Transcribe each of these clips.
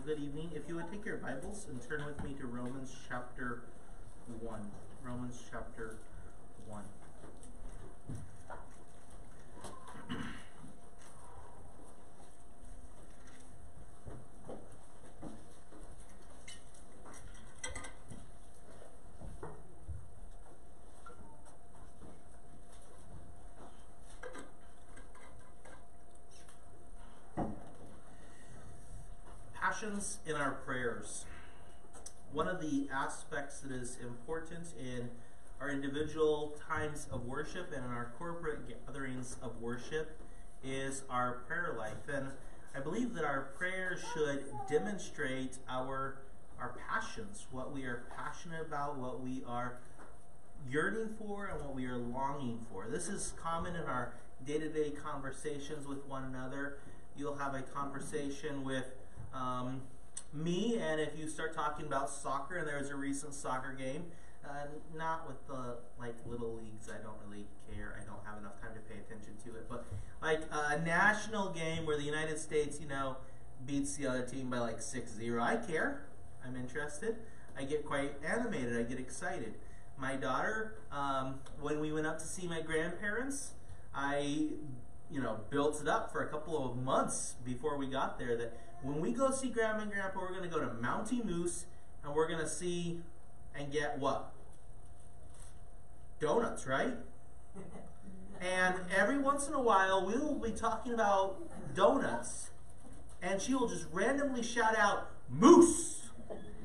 Well, good evening. If you would take your Bibles and turn with me to Romans chapter 1. Romans chapter 1. Passions in our prayers. One of the aspects that is important in our individual times of worship and in our corporate gatherings of worship is our prayer life. And I believe that our prayers should demonstrate our our passions, what we are passionate about, what we are yearning for, and what we are longing for. This is common in our day-to-day conversations with one another. You'll have a conversation with um, me, and if you start talking about soccer, and there's a recent soccer game, uh, not with the like little leagues. I don't really care. I don't have enough time to pay attention to it. But like a national game where the United States, you know, beats the other team by like 6-0, I care. I'm interested. I get quite animated. I get excited. My daughter, um, when we went up to see my grandparents, I, you know, built it up for a couple of months before we got there. That when we go see Grandma and Grandpa, we're going to go to Mountie Moose and we're going to see and get what? Donuts, right? And every once in a while, we will be talking about donuts, and she will just randomly shout out, Moose!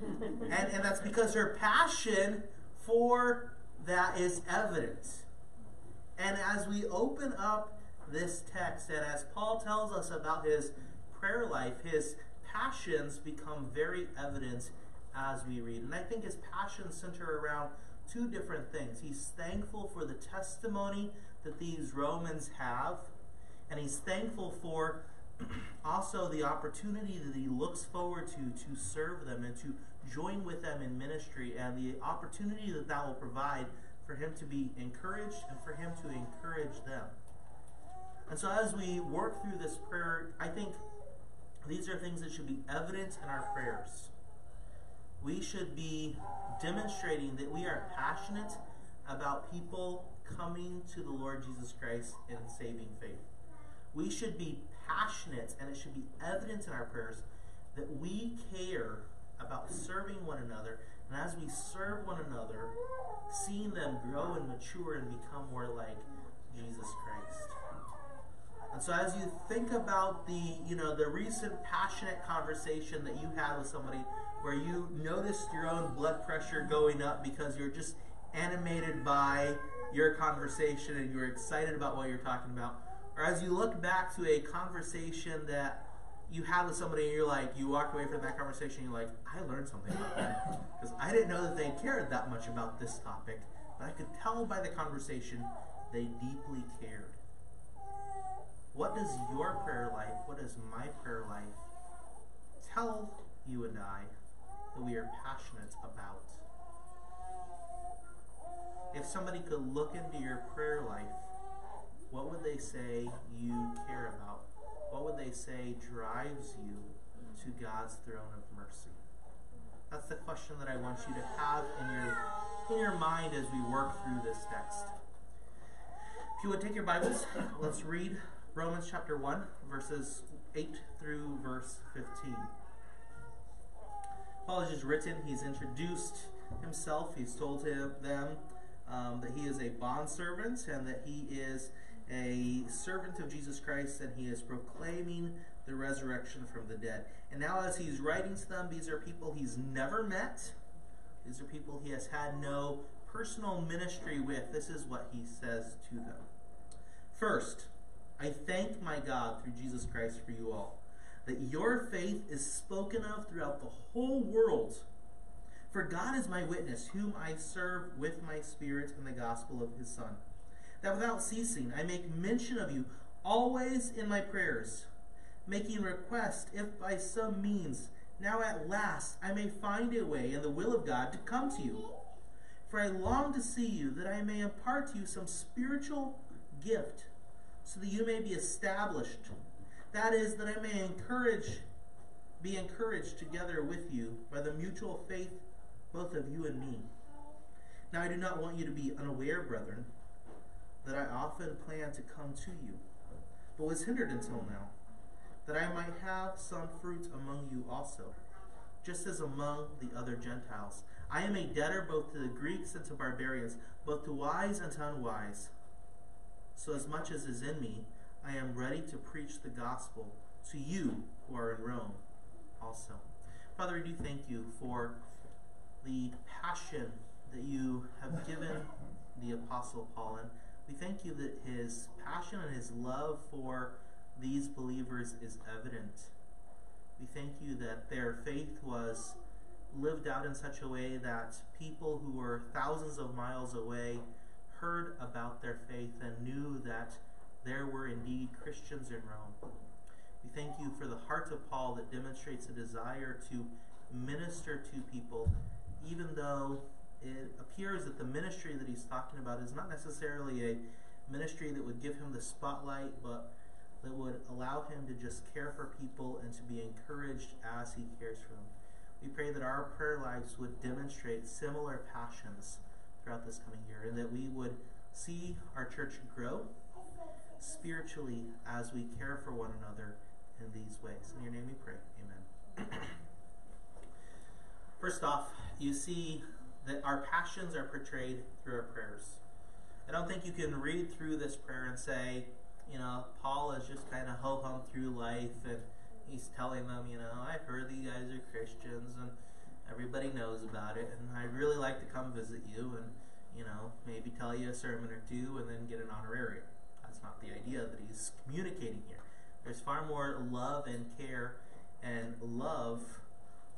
And, and that's because her passion for that is evident. And as we open up this text, and as Paul tells us about his prayer life, his passions become very evident as we read. And I think his passions center around two different things. He's thankful for the testimony that these Romans have, and he's thankful for also the opportunity that he looks forward to to serve them and to join with them in ministry, and the opportunity that that will provide for him to be encouraged and for him to encourage them. And so, as we work through this prayer, I think these are things that should be evident in our prayers. We should be demonstrating that we are passionate about people coming to the Lord Jesus Christ in saving faith. We should be passionate, and it should be evident in our prayers that we care about serving one another, and as we serve one another, seeing them grow and mature and become more like Jesus Christ. And so as you think about the, you know, the recent passionate conversation that you had with somebody where you noticed your own blood pressure going up because you're just animated by your conversation and you're excited about what you're talking about, or as you look back to a conversation that you had with somebody and you're like, you walked away from that conversation, you're like, I learned something about that. Because I didn't know that they cared that much about this topic, but I could tell by the conversation they deeply cared. What does your prayer life, what does my prayer life tell you and I that we are passionate about? If somebody could look into your prayer life, what would they say you care about? What would they say drives you to God's throne of mercy? That's the question that I want you to have in your in your mind as we work through this text. If you would take your Bibles, let's read Romans chapter 1, verses 8 through verse 15. Paul has just written, he's introduced himself, he's told him, them um, that he is a bondservant and that he is a servant of Jesus Christ and he is proclaiming the resurrection from the dead. And now, as he's writing to them, these are people he's never met, these are people he has had no personal ministry with. This is what he says to them. First, I thank my God through Jesus Christ for you all, that your faith is spoken of throughout the whole world. For God is my witness, whom I serve with my spirit in the gospel of his Son, that without ceasing I make mention of you always in my prayers, making request if by some means now at last I may find a way in the will of God to come to you. For I long to see you, that I may impart to you some spiritual gift so that you may be established. That is, that I may encourage be encouraged together with you by the mutual faith both of you and me. Now I do not want you to be unaware, brethren, that I often planned to come to you, but was hindered until now, that I might have some fruit among you also, just as among the other Gentiles. I am a debtor both to the Greeks and to barbarians, both to wise and to unwise. So as much as is in me, I am ready to preach the gospel to you who are in Rome also. Father, we do thank you for the passion that you have given the Apostle Paul. And we thank you that his passion and his love for these believers is evident. We thank you that their faith was lived out in such a way that people who were thousands of miles away heard about their faith and knew that there were indeed Christians in Rome. We thank you for the heart of Paul that demonstrates a desire to minister to people, even though it appears that the ministry that he's talking about is not necessarily a ministry that would give him the spotlight, but that would allow him to just care for people and to be encouraged as he cares for them. We pray that our prayer lives would demonstrate similar passions throughout this coming year and that we would see our church grow spiritually as we care for one another in these ways. In your name we pray. Amen. First off, you see that our passions are portrayed through our prayers. I don't think you can read through this prayer and say, you know, Paul is just kind of ho hum through life and he's telling them, you know, I've heard that you guys are Christians and everybody knows about it and I'd really like to come visit you and, you know, maybe tell you a sermon or two and then get an honorarium. That's not the idea that he's communicating here. There's far more love and care and love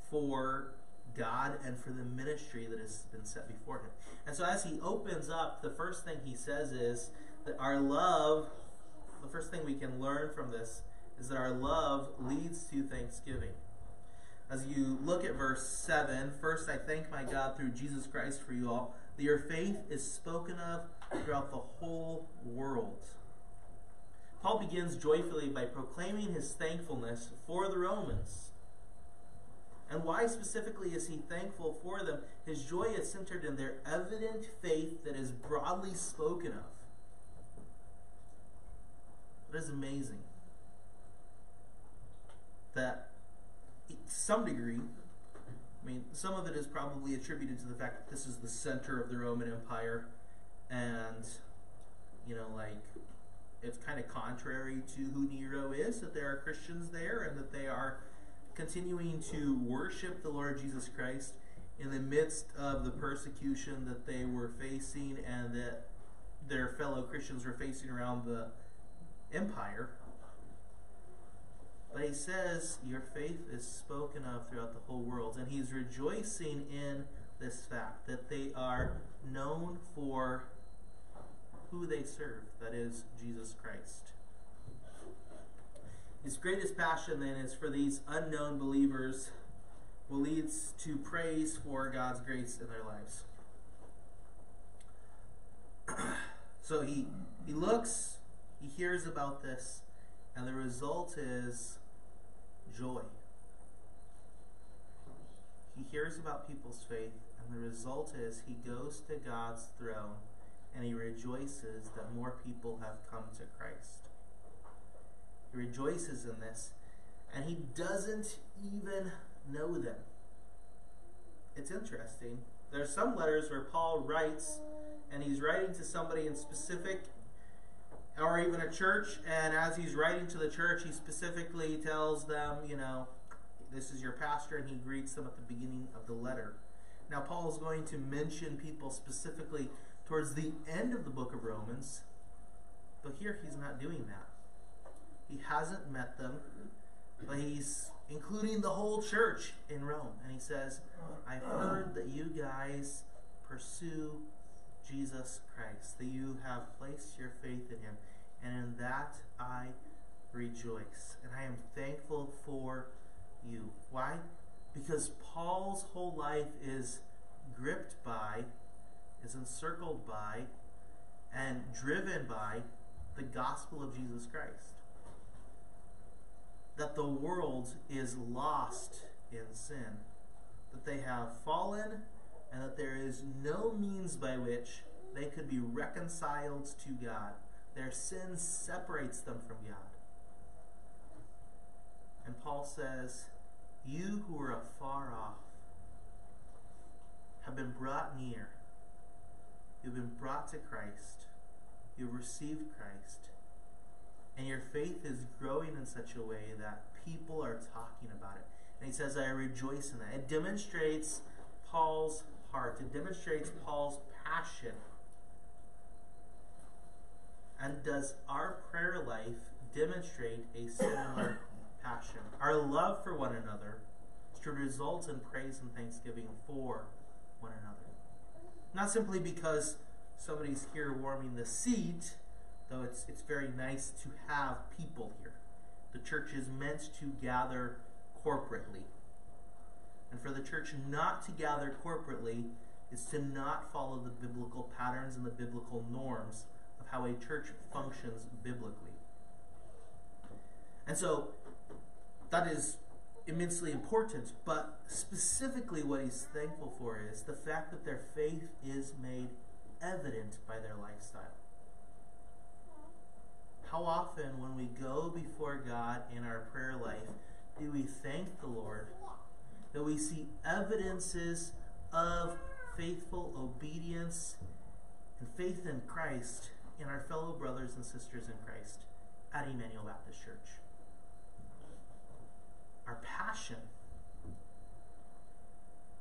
for God and for the ministry that has been set before him. And so as he opens up, the first thing he says is that our love, the first thing we can learn from this is that our love leads to thanksgiving. As you look at verse 7, first I thank my God through Jesus Christ for you all, that your faith is spoken of throughout the whole world. Paul begins joyfully by proclaiming his thankfulness for the Romans. And why specifically is he thankful for them? His joy is centered in their evident faith that is broadly spoken of. That is amazing. That, some degree, I mean, some of it is probably attributed to the fact that this is the center of the Roman Empire, and, you know, like, it's kind of contrary to who Nero is, that there are Christians there and that they are continuing to worship the Lord Jesus Christ in the midst of the persecution that they were facing and that their fellow Christians were facing around the empire. But he says, Your faith is spoken of throughout the whole world. And he's rejoicing in this fact that they are known for who they serve, that is, Jesus Christ. His greatest passion then is for these unknown believers will leads to praise for God's grace in their lives. so he he looks, he hears about this, and the result is joy. He hears about people's faith, and the result is he goes to God's throne and he rejoices that more people have come to Christ. He rejoices in this, and he doesn't even know them. It's interesting. There are some letters where Paul writes, and he's writing to somebody in specific, or even a church, and as he's writing to the church, he specifically tells them, you know, this is your pastor, and he greets them at the beginning of the letter. Now, Paul is going to mention people specifically towards the end of the book of Romans, but here he's not doing that. He hasn't met them, but he's including the whole church in Rome. And he says, I've heard that you guys pursue Jesus Christ, that you have placed your faith in him, and in that I rejoice. And I am thankful for you. Why? Because Paul's whole life is gripped by is encircled by and driven by the gospel of Jesus Christ. that the world is lost in sin, that they have fallen, and that there is no means by which they could be reconciled to God. Their sin separates them from God. And Paul says, You who are afar off have been brought near. You've been brought to Christ. You've received Christ. And your faith is growing in such a way that people are talking about it. And he says, I rejoice in that. It demonstrates Paul's heart, it demonstrates Paul's passion. And does our prayer life demonstrate a similar passion? Our love for one another should result in praise and thanksgiving for one another. Not simply because somebody's here warming the seat, though it's, it's very nice to have people here. The church is meant to gather corporately. And for the church not to gather corporately is to not follow the biblical patterns and the biblical norms of how a church functions biblically. And so that is immensely important, but specifically what he's thankful for is the fact that their faith is made evident by their lifestyle. How often, when we go before God in our prayer life, do we thank the Lord that we see evidences of faithful obedience and faith in Christ in our fellow brothers and sisters in Christ at Emmanuel Baptist Church? Our passion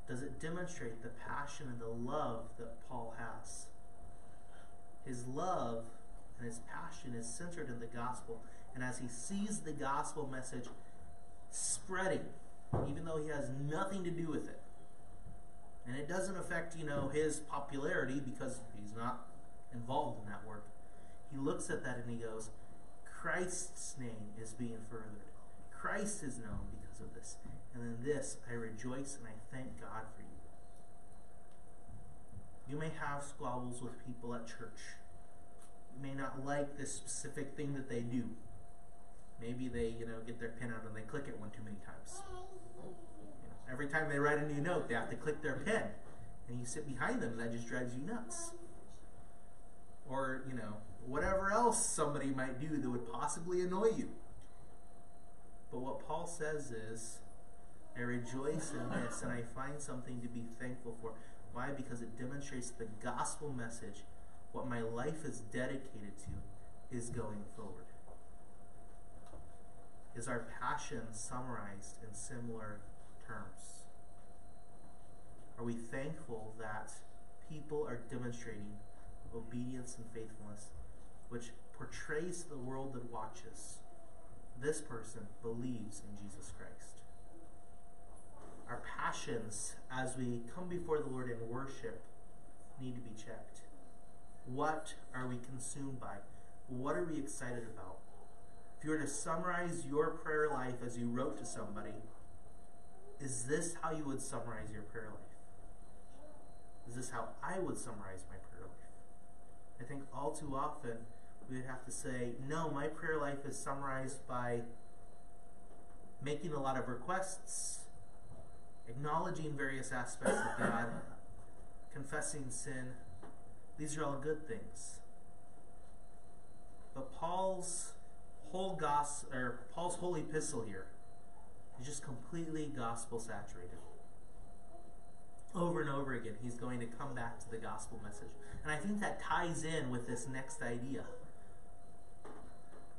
does it demonstrate the passion and the love that Paul has? His love and his passion is centered in the gospel. And as he sees the gospel message spreading, even though he has nothing to do with it, and it doesn't affect, you know, his popularity because he's not involved in that work. He looks at that and he goes, Christ's name is being furthered. Christ is known because of this. And in this I rejoice and I thank God for you. You may have squabbles with people at church You may not like this specific thing that they do. Maybe they, you know, get their pen out and they click it one too many times. You know, every time they write a new note, they have to click their pen. And you sit behind them and that just drives you nuts. Or, you know, whatever else somebody might do that would possibly annoy you. But what Paul says is, I rejoice in this and I find something to be thankful for. Why? Because it demonstrates the gospel message what my life is dedicated to is going forward. Is our passion summarized in similar terms? Are we thankful that people are demonstrating obedience and faithfulness, which portrays the world that watches? This person believes in Jesus Christ. Our passions as we come before the Lord in worship need to be checked. What are we consumed by? What are we excited about? If you were to summarize your prayer life as you wrote to somebody, is this how you would summarize your prayer life? Is this how I would summarize my prayer life? I think all too often we would have to say, no, my prayer life is summarized by making a lot of requests, acknowledging various aspects of God, confessing sin, these are all good things. But Paul's whole gospel, or Paul's whole epistle here is just completely gospel saturated. Over and over again, he's going to come back to the gospel message. And I think that ties in with this next idea.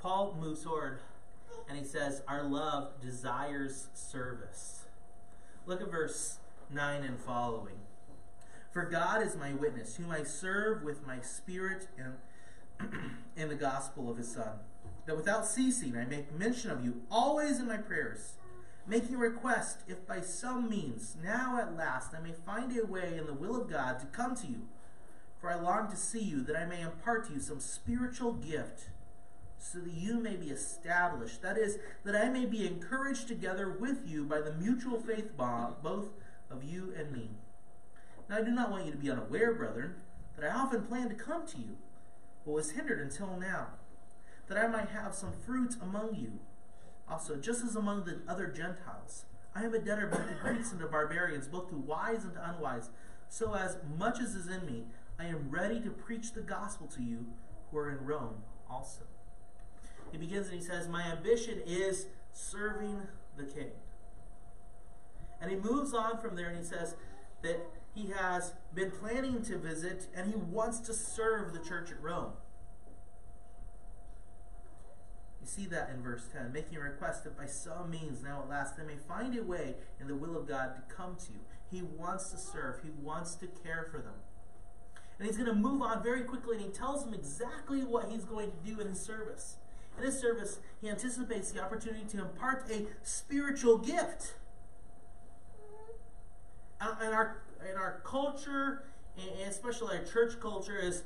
Paul moves forward and he says, Our love desires service. Look at verse 9 and following. For God is my witness, whom I serve with my spirit and in the gospel of his Son, that without ceasing I make mention of you always in my prayers, making request, if by some means, now at last, I may find a way in the will of God to come to you. For I long to see you, that I may impart to you some spiritual gift, so that you may be established. That is, that I may be encouraged together with you by the mutual faith bond, both of you and me. Now I do not want you to be unaware, brethren, that I often planned to come to you, but was hindered until now, that I might have some fruit among you, Also, just as among the other Gentiles, I am a debtor both to Greeks and to barbarians, both to wise and to unwise. So, as much as is in me, I am ready to preach the gospel to you who are in Rome also. He begins and he says, My ambition is serving the king. And he moves on from there and he says that he has been planning to visit and he wants to serve the church at Rome. You see that in verse 10, making a request that by some means now at last they may find a way in the will of God to come to you. He wants to serve, he wants to care for them. And he's going to move on very quickly and he tells them exactly what he's going to do in his service. In his service, he anticipates the opportunity to impart a spiritual gift. And our, in our culture, and especially our church culture, is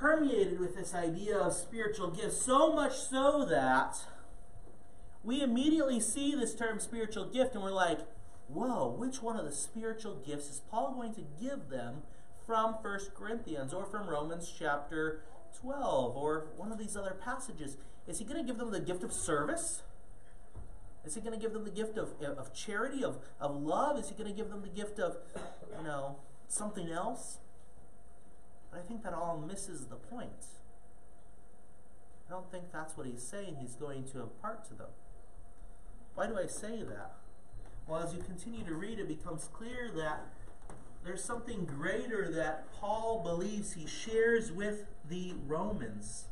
permeated with this idea of spiritual gifts, so much so that we immediately see this term spiritual gift and we're like, whoa, which one of the spiritual gifts is Paul going to give them from 1 Corinthians or from Romans chapter 12 or one of these other passages. Is he going to give them the gift of service? Is he going to give them the gift of, of charity, of, of love? Is he going to give them the gift of, you know, something else? But I think that all misses the point. I don't think that's what he's saying he's going to impart to them. Why do I say that? Well, as you continue to read, it becomes clear that there's something greater that Paul believes he shares with the Romans.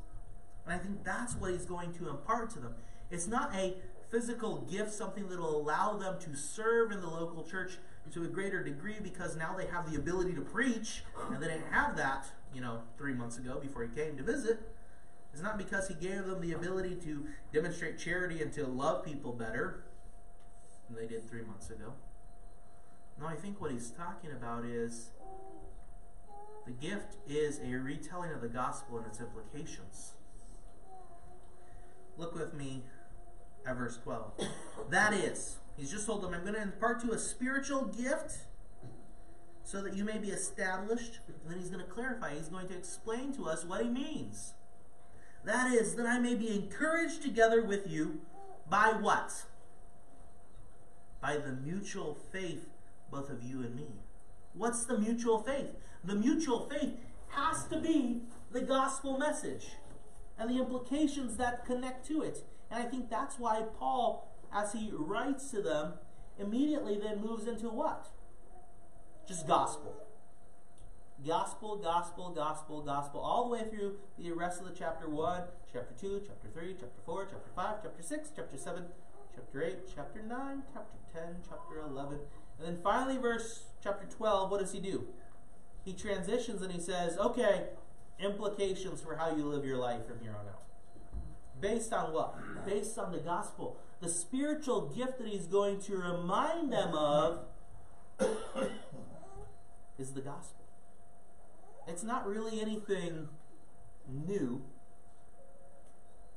And I think that's what he's going to impart to them. It's not a physical gift, something that will allow them to serve in the local church to a greater degree because now they have the ability to preach, and they didn't have that, you know, three months ago before he came to visit. It's not because he gave them the ability to demonstrate charity and to love people better than they did three months ago. No, I think what he's talking about is the gift is a retelling of the gospel and its implications. Look with me at verse 12. That is, he's just told them, I'm going to impart to you a spiritual gift so that you may be established. And then he's going to clarify, he's going to explain to us what he means. That is, that I may be encouraged together with you by what? By the mutual faith both of you and me. What's the mutual faith? The mutual faith has to be the gospel message and the implications that connect to it. And I think that's why Paul, as he writes to them, immediately then moves into what? Just gospel. Gospel, gospel, gospel, gospel, all the way through the rest of the chapter 1, chapter 2, chapter 3, chapter 4, chapter 5, chapter 6, chapter 7, chapter 8, chapter 9, chapter 10, chapter 11, and then finally, verse chapter 12, what does he do? He transitions and he says, okay, implications for how you live your life from here on out. Based on what? Based on the gospel. The spiritual gift that he's going to remind them of is the gospel. It's not really anything new.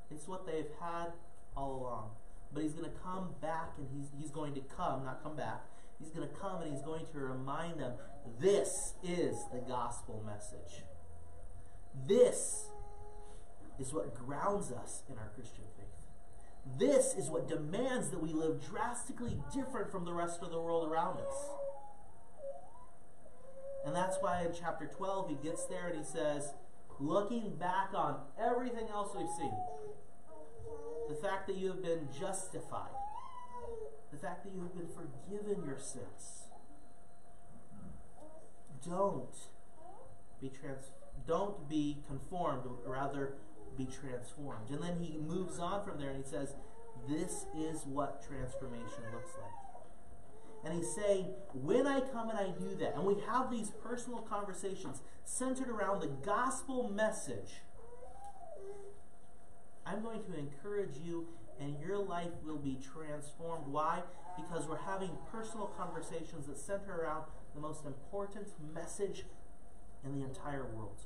It's what they've had all along. But he's going to come back and he's, he's going to come, not come back. He's going to come and he's going to remind them this is the gospel message. This is what grounds us in our Christian faith. This is what demands that we live drastically different from the rest of the world around us. And that's why in chapter 12 he gets there and he says, looking back on everything else we've seen, the fact that you have been justified, the fact that you have been forgiven your sins. Don't be trans don't be conformed, rather be transformed. And then he moves on from there and he says, This is what transformation looks like. And he's saying, when I come and I do that, and we have these personal conversations centered around the gospel message, I'm going to encourage you and your life will be transformed. Why? Because we're having personal conversations that center around the most important message in the entire world.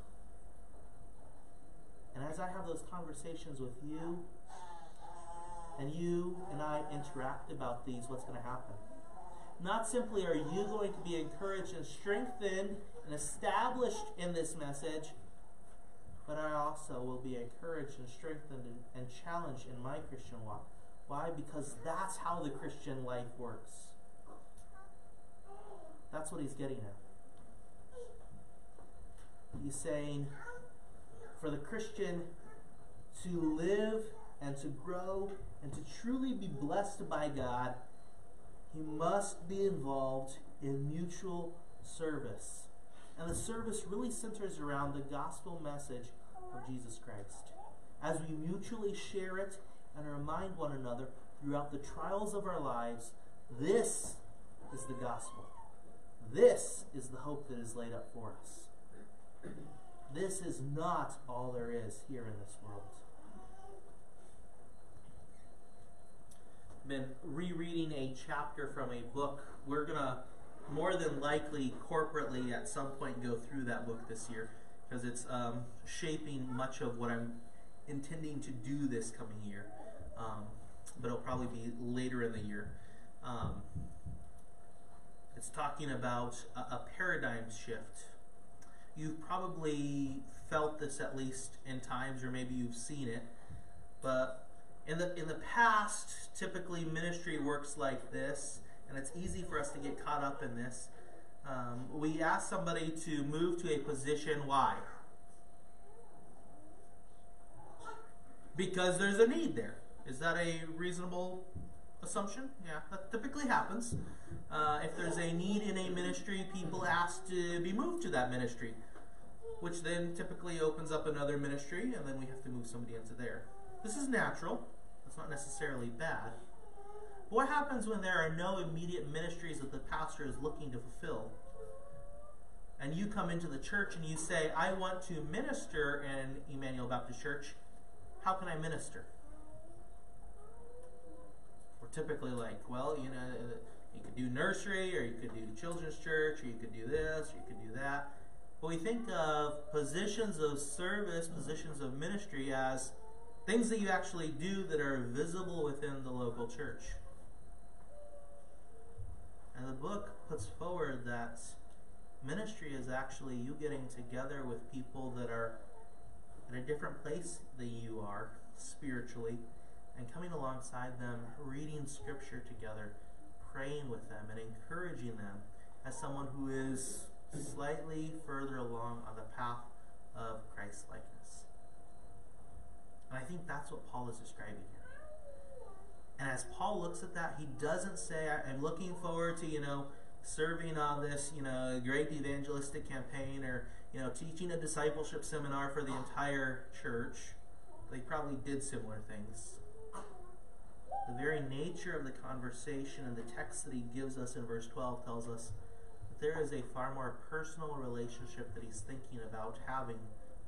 And as I have those conversations with you, and you and I interact about these, what's going to happen? Not simply are you going to be encouraged and strengthened and established in this message, but I also will be encouraged and strengthened and, challenged in my Christian walk. Why? Because that's how the Christian life works. That's what he's getting at. He's saying for the Christian to live and to grow and to truly be blessed by God, he must be involved in mutual service. And the service really centers around the gospel message of Jesus Christ. As we mutually share it and remind one another throughout the trials of our lives, this is the gospel. This is the hope that is laid up for us. This is not all there is here in this world. Been rereading a chapter from a book. We're going to more than likely corporately at some point go through that book this year because it's um, shaping much of what I'm intending to do this coming year. Um, but it'll probably be later in the year. Um, it's talking about a, a paradigm shift. You've probably felt this at least in times, or maybe you've seen it. But in the in the past, typically ministry works like this, and it's easy for us to get caught up in this. Um, we ask somebody to move to a position. Why? Because there's a need there. Is that a reasonable assumption? Yeah, that typically happens. Uh, if there's a need in a ministry, people ask to be moved to that ministry, which then typically opens up another ministry, and then we have to move somebody into there. This is natural. It's not necessarily bad. But what happens when there are no immediate ministries that the pastor is looking to fulfill? And you come into the church and you say, I want to minister in Emmanuel Baptist Church. How can I minister? We're typically like, well, you know, you could do nursery, or you could do children's church, or you could do this, or you could do that. But we think of positions of service, positions of ministry as things that you actually do that are visible within the local church. And the book puts forward that ministry is actually you getting together with people that are in a different place than you are spiritually and coming alongside them, reading scripture together, praying with them, and encouraging them as someone who is slightly further along on the path of Christ likeness. And I think that's what Paul is describing here. And as Paul looks at that, he doesn't say, I'm looking forward to, you know, serving on this, you know, great evangelistic campaign or, you know, teaching a discipleship seminar for the entire church. They probably did similar things. The very nature of the conversation and the text that he gives us in verse 12 tells us that there is a far more personal relationship that he's thinking about having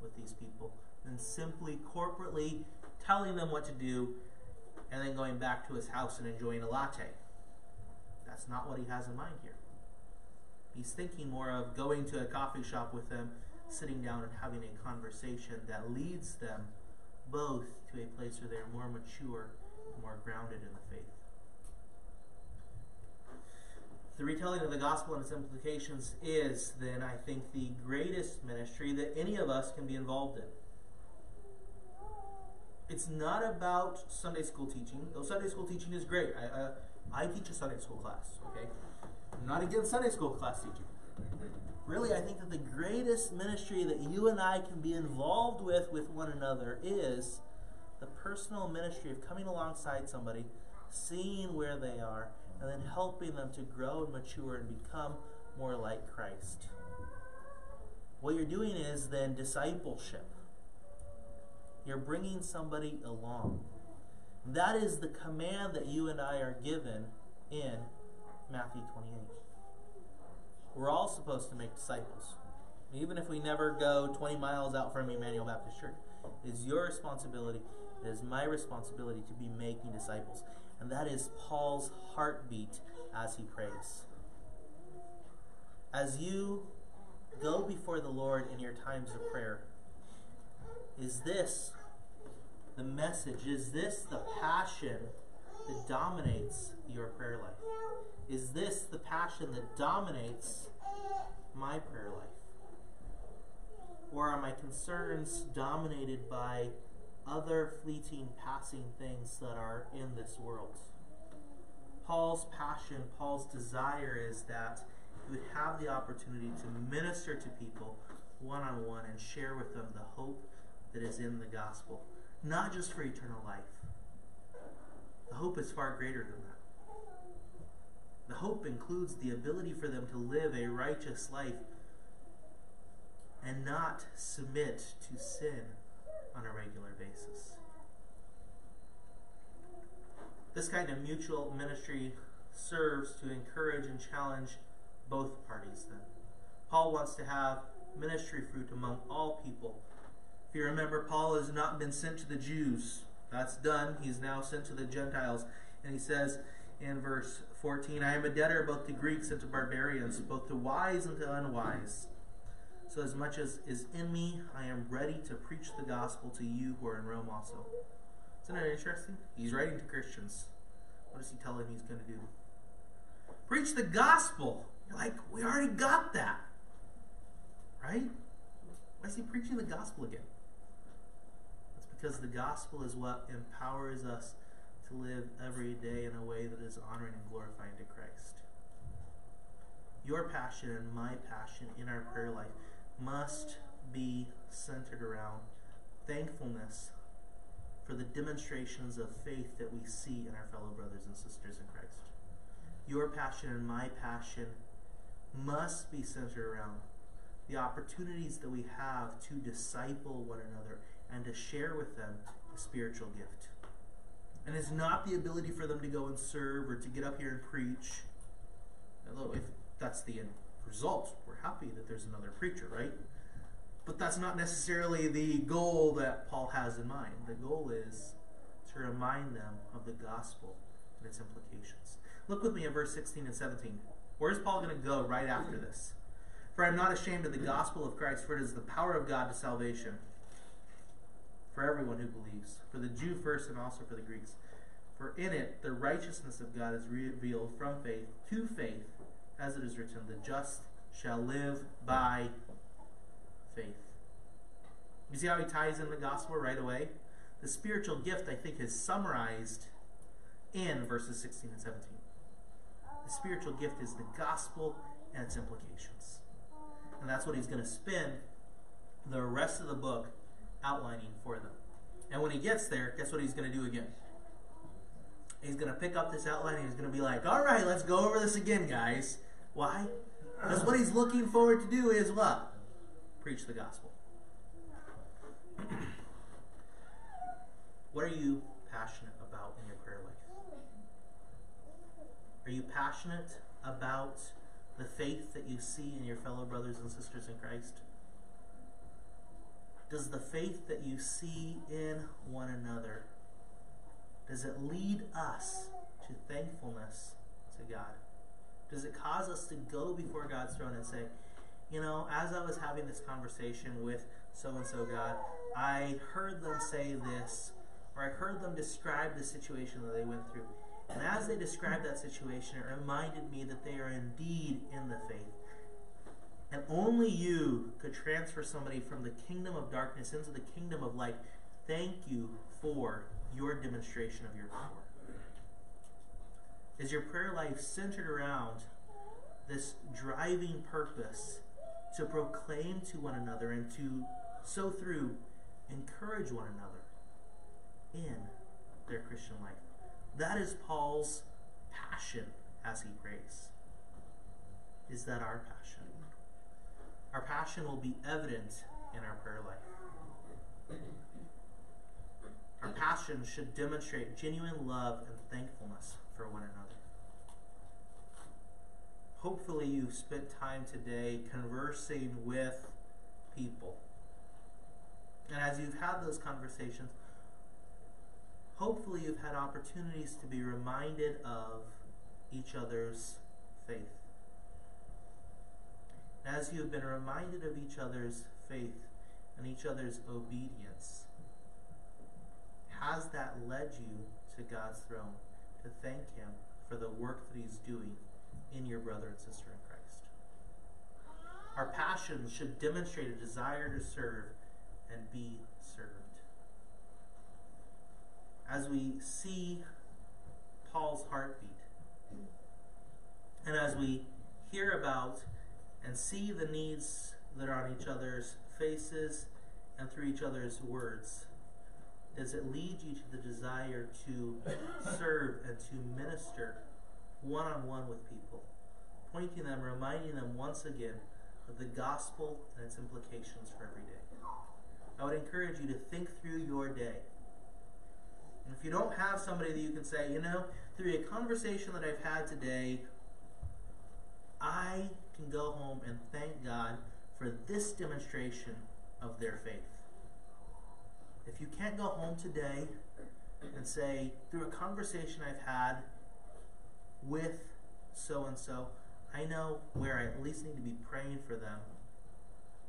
with these people than simply corporately telling them what to do and then going back to his house and enjoying a latte. That's not what he has in mind here. He's thinking more of going to a coffee shop with them, sitting down and having a conversation that leads them both to a place where they are more mature more grounded in the faith. The retelling of the gospel and its implications is, then, I think, the greatest ministry that any of us can be involved in. It's not about Sunday school teaching, though Sunday school teaching is great. I, I teach a Sunday school class, okay? I'm not against Sunday school class teaching. Really, I think that the greatest ministry that you and I can be involved with with one another is the personal ministry of coming alongside somebody, seeing where they are, and then helping them to grow and mature and become more like Christ. What you're doing is then discipleship. You're bringing somebody along. That is the command that you and I are given in Matthew 28. We're all supposed to make disciples. Even if we never go 20 miles out from Emmanuel Baptist Church, it is your responsibility it is my responsibility to be making disciples. And that is Paul's heartbeat as he prays. As you go before the Lord in your times of prayer, is this the message? Is this the passion that dominates your prayer life? Is this the passion that dominates my prayer life? Or are my concerns dominated by other fleeting, passing things that are in this world. Paul's passion, Paul's desire is that he would have the opportunity to minister to people one on one and share with them the hope that is in the gospel, not just for eternal life. The hope is far greater than that. The hope includes the ability for them to live a righteous life and not submit to sin on a regular basis. This kind of mutual ministry serves to encourage and challenge both parties then. Paul wants to have ministry fruit among all people. If you remember, Paul has not been sent to the Jews. That's done. He's now sent to the Gentiles. And he says in verse 14, I am a debtor both to Greeks and to barbarians, both to wise and to unwise. So, as much as is in me, I am ready to preach the gospel to you who are in Rome also. Isn't that interesting? He's writing to Christians. What is he telling them he's going to do? Preach the gospel. You're like, we already got that. Right? Why is he preaching the gospel again? It's because the gospel is what empowers us to live every day in a way that is honoring and glorifying to Christ. Your passion and my passion in our prayer life must be centered around thankfulness for the demonstrations of faith that we see in our fellow brothers and sisters in Christ. Your passion and my passion must be centered around the opportunities that we have to disciple one another and to share with them a spiritual gift. And it's not the ability for them to go and serve or to get up here and preach. Although, if that's the end result, happy that there's another preacher, right? But that's not necessarily the goal that Paul has in mind. The goal is to remind them of the gospel and its implications. Look with me at verse 16 and 17. Where's Paul going to go right after this? For I am not ashamed of the gospel of Christ, for it is the power of God to salvation for everyone who believes, for the Jew first and also for the Greeks. For in it the righteousness of God is revealed from faith to faith, as it is written, the just shall live by faith. You see how he ties in the gospel right away? The spiritual gift, I think, is summarized in verses 16 and 17. The spiritual gift is the gospel and its implications. And that's what he's going to spend the rest of the book outlining for them. And when he gets there, guess what he's going to do again? He's going to pick up this outline and he's going to be like, all right, let's go over this again, guys. Why? Because what he's looking forward to do is what? Preach the gospel. what are you passionate about in your prayer life? Are you passionate about the faith that you see in your fellow brothers and sisters in Christ? Does the faith that you see in one another does it lead us to thankfulness to God? Does it cause us to go before God's throne and say, you know, as I was having this conversation with so and so God, I heard them say this, or I heard them describe the situation that they went through. And as they described that situation, it reminded me that they are indeed in the faith. And only you could transfer somebody from the kingdom of darkness into the kingdom of light. Thank you for your demonstration of your power. Is your prayer life centered around this driving purpose to proclaim to one another and to so through encourage one another in their Christian life? That is Paul's passion as he prays. Is that our passion? Our passion will be evident in our prayer life. Our passion should demonstrate genuine love and thankfulness for one another. Hopefully, you've spent time today conversing with people. And as you've had those conversations, hopefully, you've had opportunities to be reminded of each other's faith. As you have been reminded of each other's faith and each other's obedience, has that led you to God's throne to thank Him for the work that He's doing in your brother and sister in Christ? Our passions should demonstrate a desire to serve and be served. as we see Paul's heartbeat, and as we hear about and see the needs that are on each other's faces and through each other's words, does it lead you to the desire to serve and to minister one on one with people, pointing them, reminding them once again of the gospel and its implications for every day? I would encourage you to think through your day. And if you don't have somebody that you can say, you know, through a conversation that I've had today, I can go home and thank God for this demonstration of their faith. If you can't go home today and say, through a conversation I've had with so and so, I know where I at least need to be praying for them,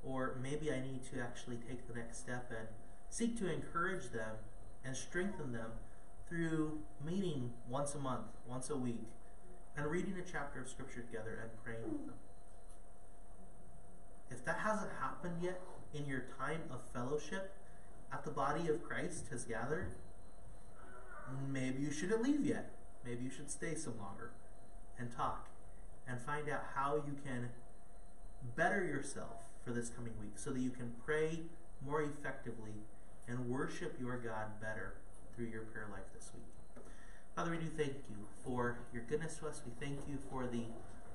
or maybe I need to actually take the next step and seek to encourage them and strengthen them through meeting once a month, once a week, and reading a chapter of Scripture together and praying with them. If that hasn't happened yet in your time of fellowship at the body of Christ has gathered, maybe you shouldn't leave yet. Maybe you should stay some longer and talk and find out how you can better yourself for this coming week so that you can pray more effectively and worship your God better through your prayer life this week. Father, we do thank you for your goodness to us. We thank you for the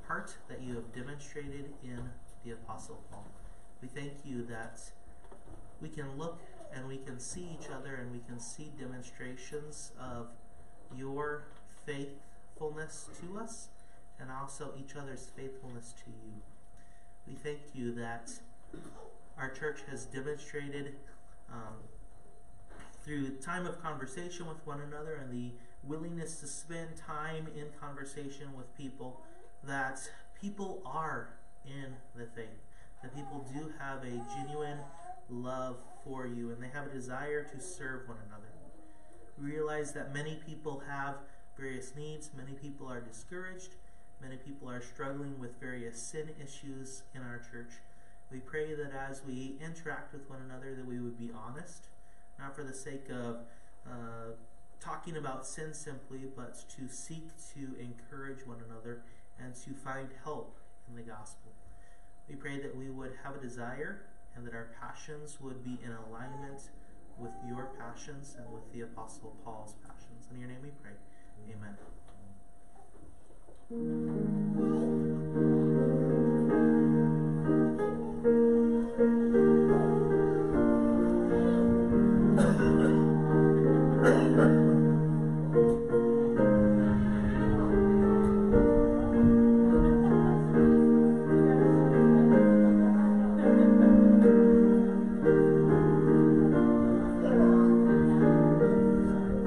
heart that you have demonstrated in the Apostle Paul. We thank you that we can look and we can see each other and we can see demonstrations of your faithfulness to us and also each other's faithfulness to you. We thank you that our church has demonstrated um, through time of conversation with one another and the willingness to spend time in conversation with people that people are in the faith, that people do have a genuine love for you and they have a desire to serve one another. We realize that many people have various needs, many people are discouraged, many people are struggling with various sin issues in our church. We pray that as we interact with one another that we would be honest, not for the sake of uh, talking about sin simply, but to seek to encourage one another and to find help in the gospel. We pray that we would have a desire and that our passions would be in alignment with your passions and with the Apostle Paul's passions. In your name we pray. Amen.